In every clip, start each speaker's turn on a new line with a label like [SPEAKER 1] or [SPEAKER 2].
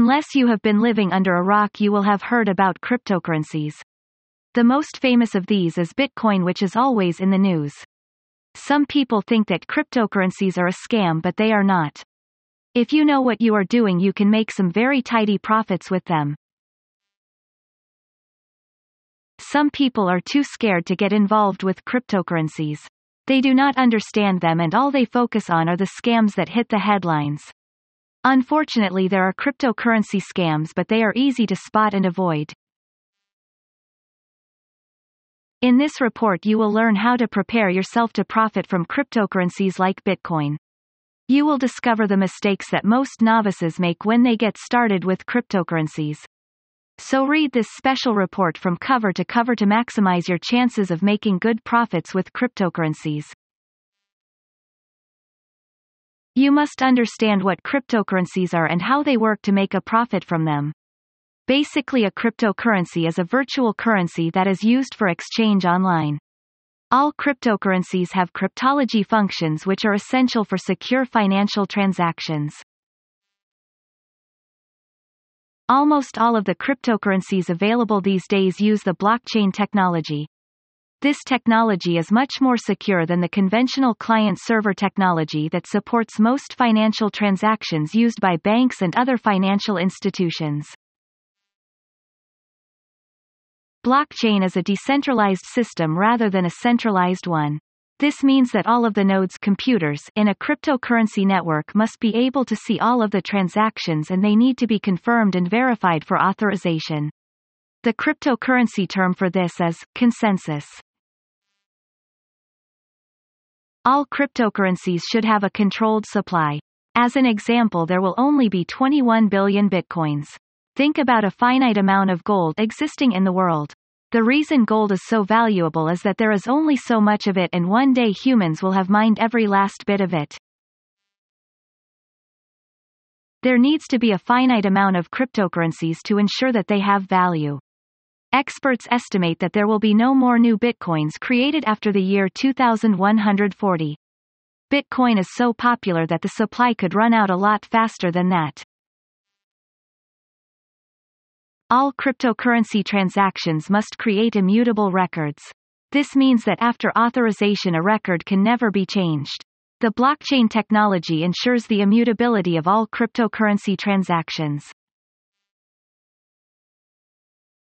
[SPEAKER 1] Unless you have been living under a rock you will have heard about cryptocurrencies. The most famous of these is Bitcoin which is always in the news. Some people think that cryptocurrencies are a scam but they are not. If you know what you are doing you can make some very tidy profits with them. Some people are too scared to get involved with cryptocurrencies. They do not understand them and all they focus on are the scams that hit the headlines. Unfortunately there are cryptocurrency scams but they are easy to spot and avoid. In this report you will learn how to prepare yourself to profit from cryptocurrencies like Bitcoin. You will discover the mistakes that most novices make when they get started with cryptocurrencies. So read this special report from cover to cover to maximize your chances of making good profits with cryptocurrencies. You must understand what cryptocurrencies are and how they work to make a profit from them. Basically a cryptocurrency is a virtual currency that is used for exchange online. All cryptocurrencies have cryptology functions which are essential for secure financial transactions. Almost all of the cryptocurrencies available these days use the blockchain technology. This technology is much more secure than the conventional client-server technology that supports most financial transactions used by banks and other financial institutions. Blockchain is a decentralized system rather than a centralized one. This means that all of the nodes computers in a cryptocurrency network must be able to see all of the transactions and they need to be confirmed and verified for authorization. The cryptocurrency term for this is consensus. All cryptocurrencies should have a controlled supply. As an example there will only be 21 billion bitcoins. Think about a finite amount of gold existing in the world. The reason gold is so valuable is that there is only so much of it and one day humans will have mined every last bit of it. There needs to be a finite amount of cryptocurrencies to ensure that they have value. Experts estimate that there will be no more new bitcoins created after the year 2140. Bitcoin is so popular that the supply could run out a lot faster than that. All cryptocurrency transactions must create immutable records. This means that after authorization a record can never be changed. The blockchain technology ensures the immutability of all cryptocurrency transactions.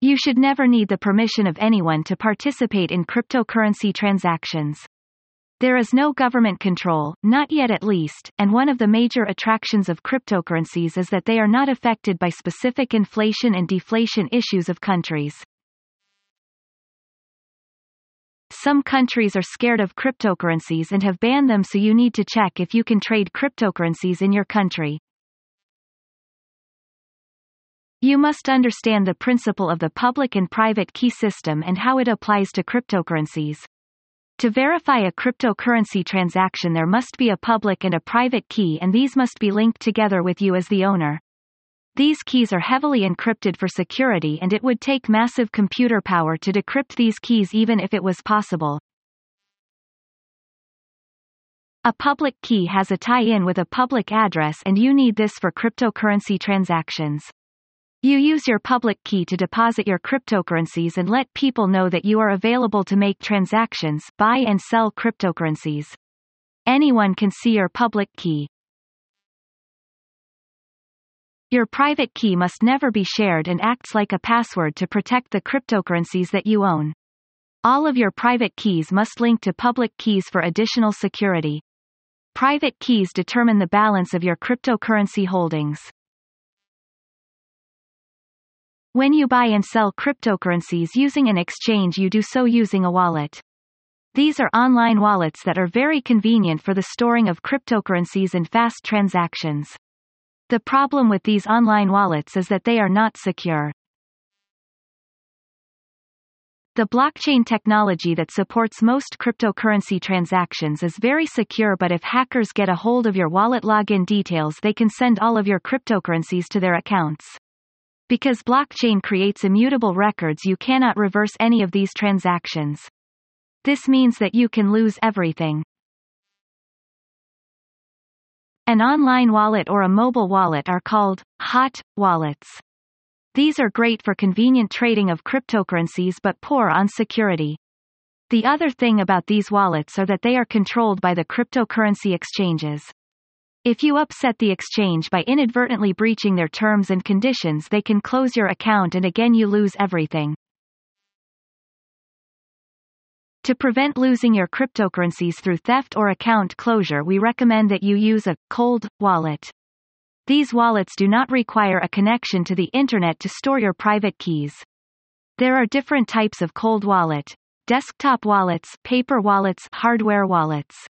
[SPEAKER 1] You should never need the permission of anyone to participate in cryptocurrency transactions. There is no government control, not yet at least, and one of the major attractions of cryptocurrencies is that they are not affected by specific inflation and deflation issues of countries. Some countries are scared of cryptocurrencies and have banned them so you need to check if you can trade cryptocurrencies in your country. You must understand the principle of the public and private key system and how it applies to cryptocurrencies. To verify a cryptocurrency transaction there must be a public and a private key and these must be linked together with you as the owner. These keys are heavily encrypted for security and it would take massive computer power to decrypt these keys even if it was possible. A public key has a tie-in with a public address and you need this for cryptocurrency transactions. You use your public key to deposit your cryptocurrencies and let people know that you are available to make transactions, buy and sell cryptocurrencies. Anyone can see your public key. Your private key must never be shared and acts like a password to protect the cryptocurrencies that you own. All of your private keys must link to public keys for additional security. Private keys determine the balance of your cryptocurrency holdings. When you buy and sell cryptocurrencies using an exchange you do so using a wallet. These are online wallets that are very convenient for the storing of cryptocurrencies and fast transactions. The problem with these online wallets is that they are not secure. The blockchain technology that supports most cryptocurrency transactions is very secure but if hackers get a hold of your wallet login details they can send all of your cryptocurrencies to their accounts. Because blockchain creates immutable records you cannot reverse any of these transactions. This means that you can lose everything. An online wallet or a mobile wallet are called hot wallets. These are great for convenient trading of cryptocurrencies but poor on security. The other thing about these wallets are that they are controlled by the cryptocurrency exchanges. If you upset the exchange by inadvertently breaching their terms and conditions they can close your account and again you lose everything. To prevent losing your cryptocurrencies through theft or account closure we recommend that you use a cold wallet. These wallets do not require a connection to the internet to store your private keys. There are different types of cold wallet. Desktop wallets, paper wallets, hardware wallets.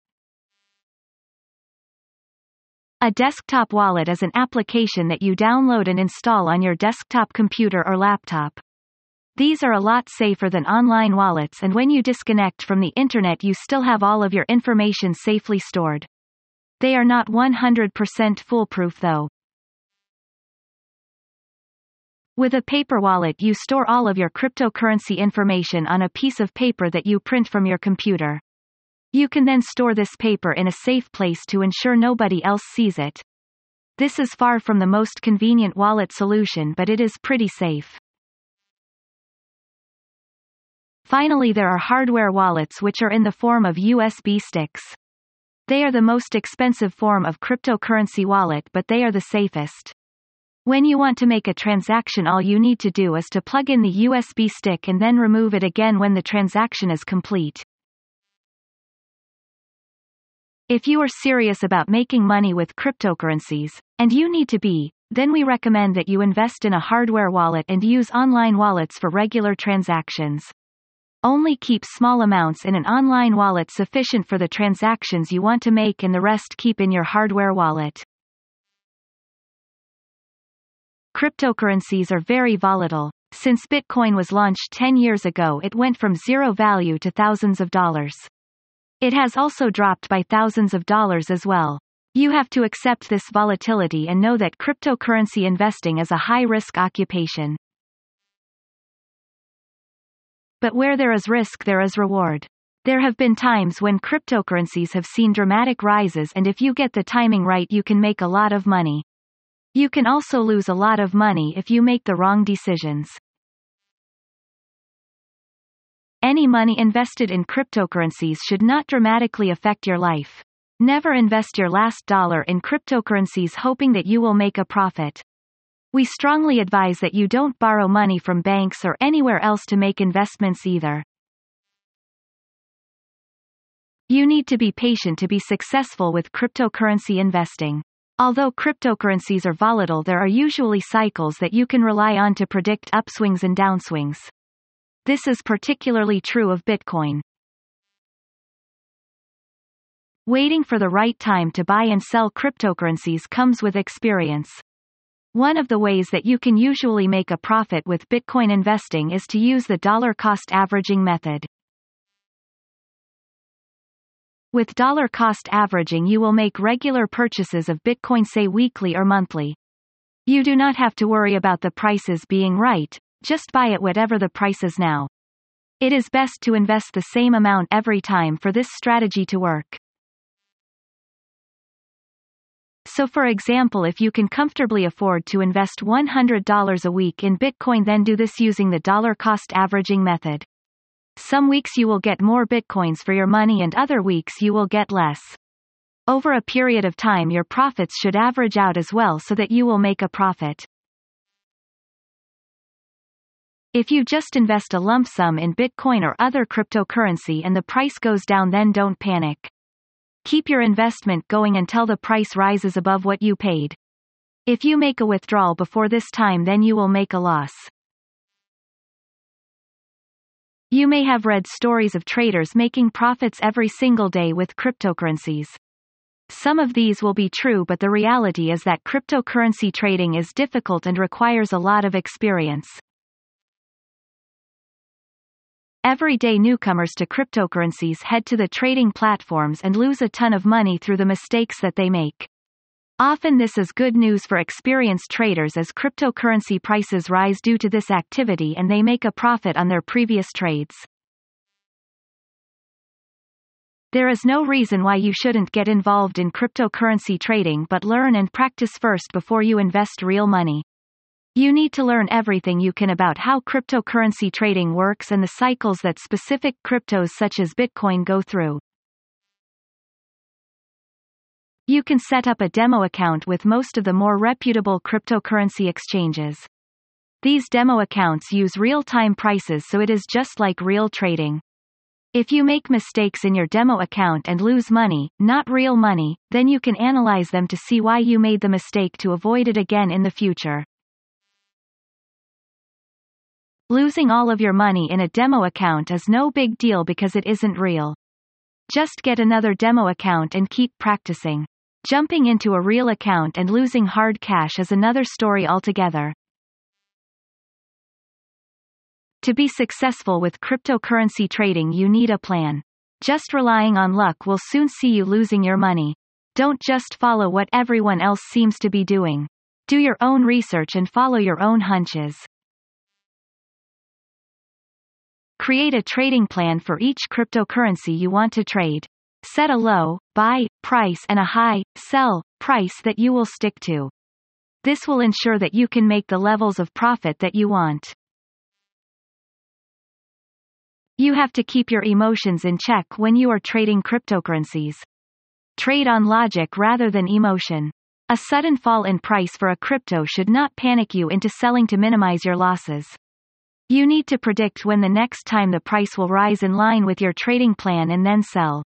[SPEAKER 1] A desktop wallet is an application that you download and install on your desktop computer or laptop. These are a lot safer than online wallets and when you disconnect from the internet you still have all of your information safely stored. They are not 100% foolproof though. With a paper wallet you store all of your cryptocurrency information on a piece of paper that you print from your computer. You can then store this paper in a safe place to ensure nobody else sees it. This is far from the most convenient wallet solution but it is pretty safe. Finally there are hardware wallets which are in the form of USB sticks. They are the most expensive form of cryptocurrency wallet but they are the safest. When you want to make a transaction all you need to do is to plug in the USB stick and then remove it again when the transaction is complete. If you are serious about making money with cryptocurrencies, and you need to be, then we recommend that you invest in a hardware wallet and use online wallets for regular transactions. Only keep small amounts in an online wallet sufficient for the transactions you want to make and the rest keep in your hardware wallet. Cryptocurrencies are very volatile. Since Bitcoin was launched 10 years ago it went from zero value to thousands of dollars. It has also dropped by thousands of dollars as well. You have to accept this volatility and know that cryptocurrency investing is a high-risk occupation. But where there is risk there is reward. There have been times when cryptocurrencies have seen dramatic rises and if you get the timing right you can make a lot of money. You can also lose a lot of money if you make the wrong decisions. Any money invested in cryptocurrencies should not dramatically affect your life. Never invest your last dollar in cryptocurrencies hoping that you will make a profit. We strongly advise that you don't borrow money from banks or anywhere else to make investments either. You need to be patient to be successful with cryptocurrency investing. Although cryptocurrencies are volatile there are usually cycles that you can rely on to predict upswings and downswings. This is particularly true of Bitcoin. Waiting for the right time to buy and sell cryptocurrencies comes with experience. One of the ways that you can usually make a profit with Bitcoin investing is to use the dollar cost averaging method. With dollar cost averaging you will make regular purchases of Bitcoin say weekly or monthly. You do not have to worry about the prices being right, just buy it whatever the price is now. It is best to invest the same amount every time for this strategy to work. So for example if you can comfortably afford to invest $100 a week in Bitcoin then do this using the dollar cost averaging method. Some weeks you will get more Bitcoins for your money and other weeks you will get less. Over a period of time your profits should average out as well so that you will make a profit. If you just invest a lump sum in Bitcoin or other cryptocurrency and the price goes down then don't panic. Keep your investment going until the price rises above what you paid. If you make a withdrawal before this time then you will make a loss. You may have read stories of traders making profits every single day with cryptocurrencies. Some of these will be true but the reality is that cryptocurrency trading is difficult and requires a lot of experience. Everyday newcomers to cryptocurrencies head to the trading platforms and lose a ton of money through the mistakes that they make. Often this is good news for experienced traders as cryptocurrency prices rise due to this activity and they make a profit on their previous trades. There is no reason why you shouldn't get involved in cryptocurrency trading but learn and practice first before you invest real money. You need to learn everything you can about how cryptocurrency trading works and the cycles that specific cryptos such as Bitcoin go through. You can set up a demo account with most of the more reputable cryptocurrency exchanges. These demo accounts use real-time prices so it is just like real trading. If you make mistakes in your demo account and lose money, not real money, then you can analyze them to see why you made the mistake to avoid it again in the future. Losing all of your money in a demo account is no big deal because it isn't real. Just get another demo account and keep practicing. Jumping into a real account and losing hard cash is another story altogether. To be successful with cryptocurrency trading you need a plan. Just relying on luck will soon see you losing your money. Don't just follow what everyone else seems to be doing. Do your own research and follow your own hunches. Create a trading plan for each cryptocurrency you want to trade. Set a low, buy, price and a high, sell, price that you will stick to. This will ensure that you can make the levels of profit that you want. You have to keep your emotions in check when you are trading cryptocurrencies. Trade on logic rather than emotion. A sudden fall in price for a crypto should not panic you into selling to minimize your losses. You need to predict when the next time the price will rise in line with your trading plan and then sell.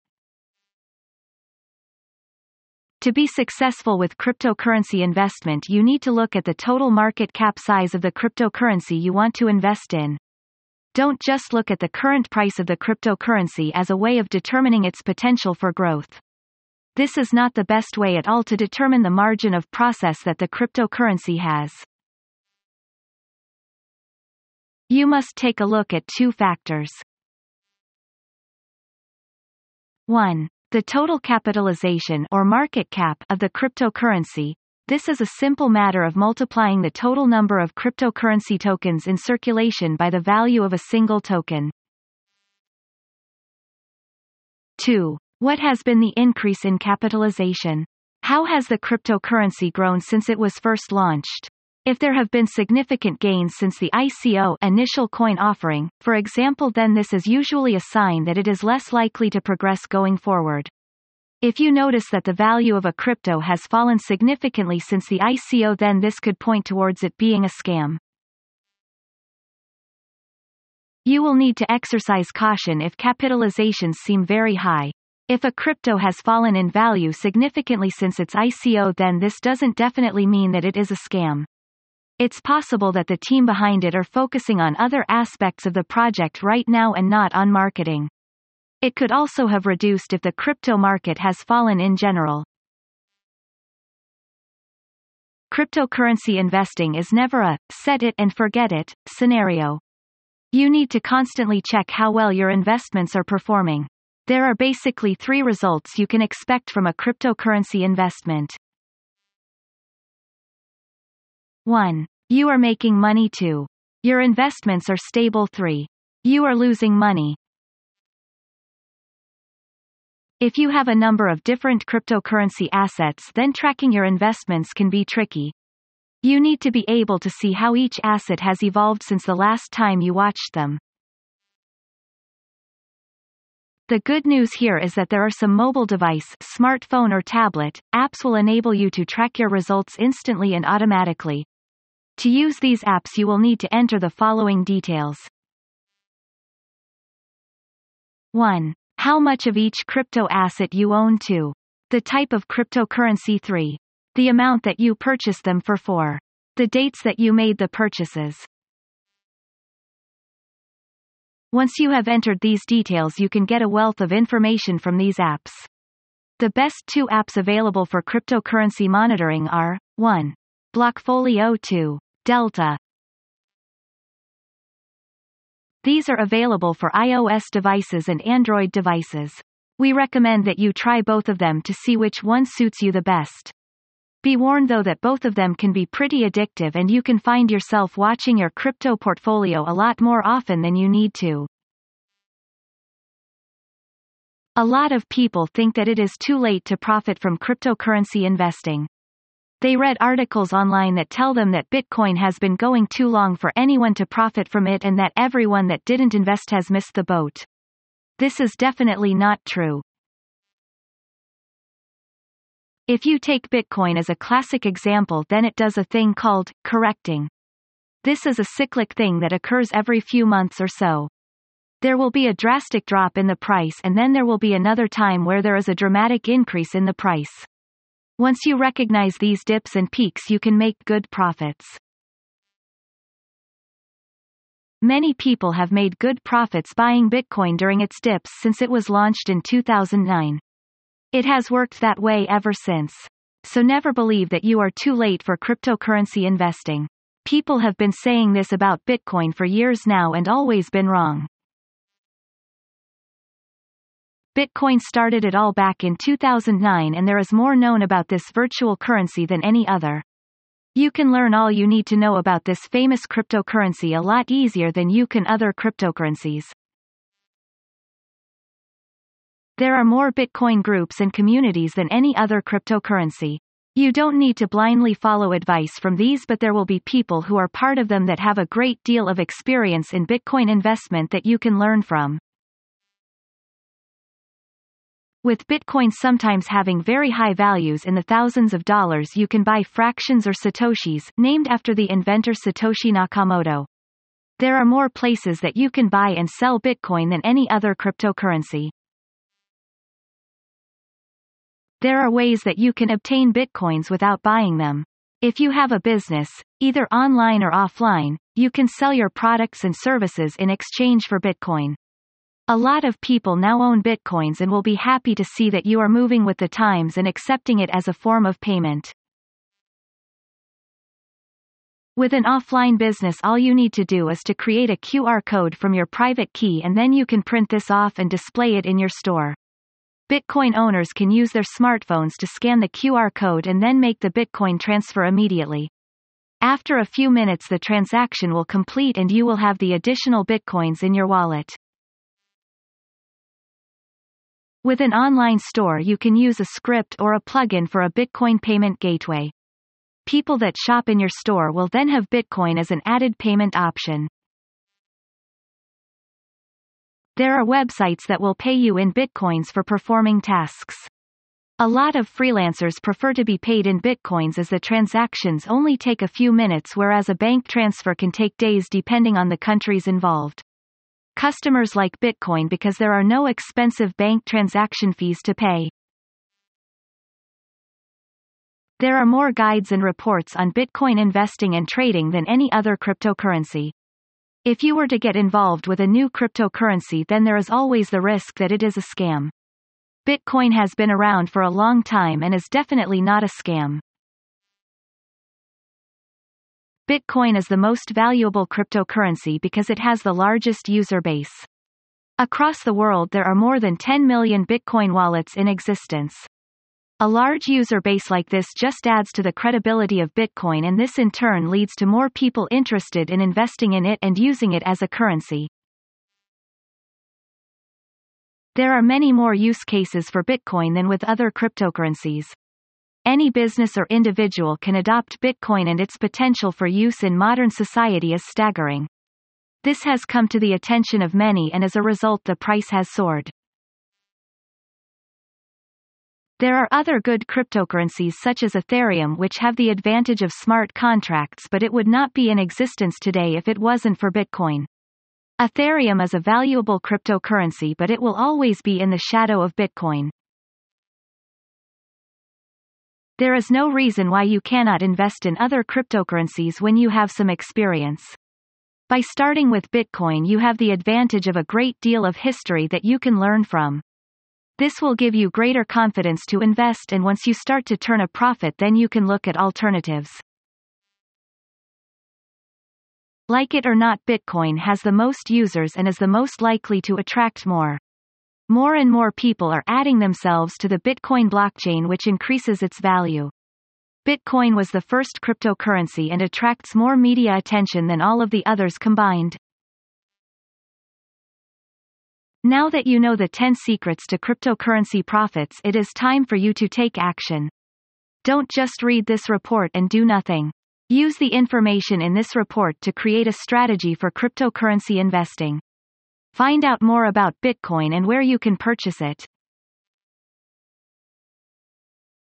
[SPEAKER 1] To be successful with cryptocurrency investment you need to look at the total market cap size of the cryptocurrency you want to invest in. Don't just look at the current price of the cryptocurrency as a way of determining its potential for growth. This is not the best way at all to determine the margin of process that the cryptocurrency has. You must take a look at two factors. 1. The total capitalization or market cap of the cryptocurrency. This is a simple matter of multiplying the total number of cryptocurrency tokens in circulation by the value of a single token. 2. What has been the increase in capitalization? How has the cryptocurrency grown since it was first launched? If there have been significant gains since the ICO initial coin offering, for example then this is usually a sign that it is less likely to progress going forward. If you notice that the value of a crypto has fallen significantly since the ICO then this could point towards it being a scam. You will need to exercise caution if capitalizations seem very high. If a crypto has fallen in value significantly since its ICO then this doesn't definitely mean that it is a scam. It's possible that the team behind it are focusing on other aspects of the project right now and not on marketing. It could also have reduced if the crypto market has fallen in general. Cryptocurrency investing is never a set it and forget it scenario. You need to constantly check how well your investments are performing. There are basically three results you can expect from a cryptocurrency investment. 1. You are making money 2. Your investments are stable 3. You are losing money. If you have a number of different cryptocurrency assets then tracking your investments can be tricky. You need to be able to see how each asset has evolved since the last time you watched them. The good news here is that there are some mobile device smartphone or tablet, apps will enable you to track your results instantly and automatically. To use these apps you will need to enter the following details. 1. How much of each crypto asset you own 2. The type of cryptocurrency 3. The amount that you purchased them for 4. The dates that you made the purchases. Once you have entered these details you can get a wealth of information from these apps. The best two apps available for cryptocurrency monitoring are 1. Blockfolio 2. Delta. These are available for iOS devices and Android devices. We recommend that you try both of them to see which one suits you the best. Be warned though that both of them can be pretty addictive and you can find yourself watching your crypto portfolio a lot more often than you need to. A lot of people think that it is too late to profit from cryptocurrency investing. They read articles online that tell them that Bitcoin has been going too long for anyone to profit from it and that everyone that didn't invest has missed the boat. This is definitely not true. If you take Bitcoin as a classic example then it does a thing called correcting. This is a cyclic thing that occurs every few months or so. There will be a drastic drop in the price and then there will be another time where there is a dramatic increase in the price. Once you recognize these dips and peaks you can make good profits. Many people have made good profits buying Bitcoin during its dips since it was launched in 2009. It has worked that way ever since. So never believe that you are too late for cryptocurrency investing. People have been saying this about Bitcoin for years now and always been wrong. Bitcoin started it all back in 2009 and there is more known about this virtual currency than any other. You can learn all you need to know about this famous cryptocurrency a lot easier than you can other cryptocurrencies. There are more Bitcoin groups and communities than any other cryptocurrency. You don't need to blindly follow advice from these but there will be people who are part of them that have a great deal of experience in Bitcoin investment that you can learn from. With Bitcoin sometimes having very high values in the thousands of dollars you can buy fractions or satoshis, named after the inventor Satoshi Nakamoto. There are more places that you can buy and sell Bitcoin than any other cryptocurrency. There are ways that you can obtain Bitcoins without buying them. If you have a business, either online or offline, you can sell your products and services in exchange for Bitcoin. A lot of people now own bitcoins and will be happy to see that you are moving with the times and accepting it as a form of payment. With an offline business all you need to do is to create a QR code from your private key and then you can print this off and display it in your store. Bitcoin owners can use their smartphones to scan the QR code and then make the Bitcoin transfer immediately. After a few minutes the transaction will complete and you will have the additional Bitcoins in your wallet. With an online store you can use a script or a plugin for a Bitcoin payment gateway. People that shop in your store will then have Bitcoin as an added payment option. There are websites that will pay you in Bitcoins for performing tasks. A lot of freelancers prefer to be paid in Bitcoins as the transactions only take a few minutes whereas a bank transfer can take days depending on the countries involved. Customers like Bitcoin because there are no expensive bank transaction fees to pay. There are more guides and reports on Bitcoin investing and trading than any other cryptocurrency. If you were to get involved with a new cryptocurrency then there is always the risk that it is a scam. Bitcoin has been around for a long time and is definitely not a scam. Bitcoin is the most valuable cryptocurrency because it has the largest user base. Across the world there are more than 10 million Bitcoin wallets in existence. A large user base like this just adds to the credibility of Bitcoin and this in turn leads to more people interested in investing in it and using it as a currency. There are many more use cases for Bitcoin than with other cryptocurrencies. Any business or individual can adopt Bitcoin and its potential for use in modern society is staggering. This has come to the attention of many and as a result the price has soared. There are other good cryptocurrencies such as Ethereum which have the advantage of smart contracts but it would not be in existence today if it wasn't for Bitcoin. Ethereum is a valuable cryptocurrency but it will always be in the shadow of Bitcoin. There is no reason why you cannot invest in other cryptocurrencies when you have some experience. By starting with Bitcoin you have the advantage of a great deal of history that you can learn from. This will give you greater confidence to invest and once you start to turn a profit then you can look at alternatives. Like it or not Bitcoin has the most users and is the most likely to attract more. More and more people are adding themselves to the Bitcoin blockchain which increases its value. Bitcoin was the first cryptocurrency and attracts more media attention than all of the others combined. Now that you know the 10 secrets to cryptocurrency profits, it is time for you to take action. Don't just read this report and do nothing. Use the information in this report to create a strategy for cryptocurrency investing. Find out more about Bitcoin and where you can purchase it.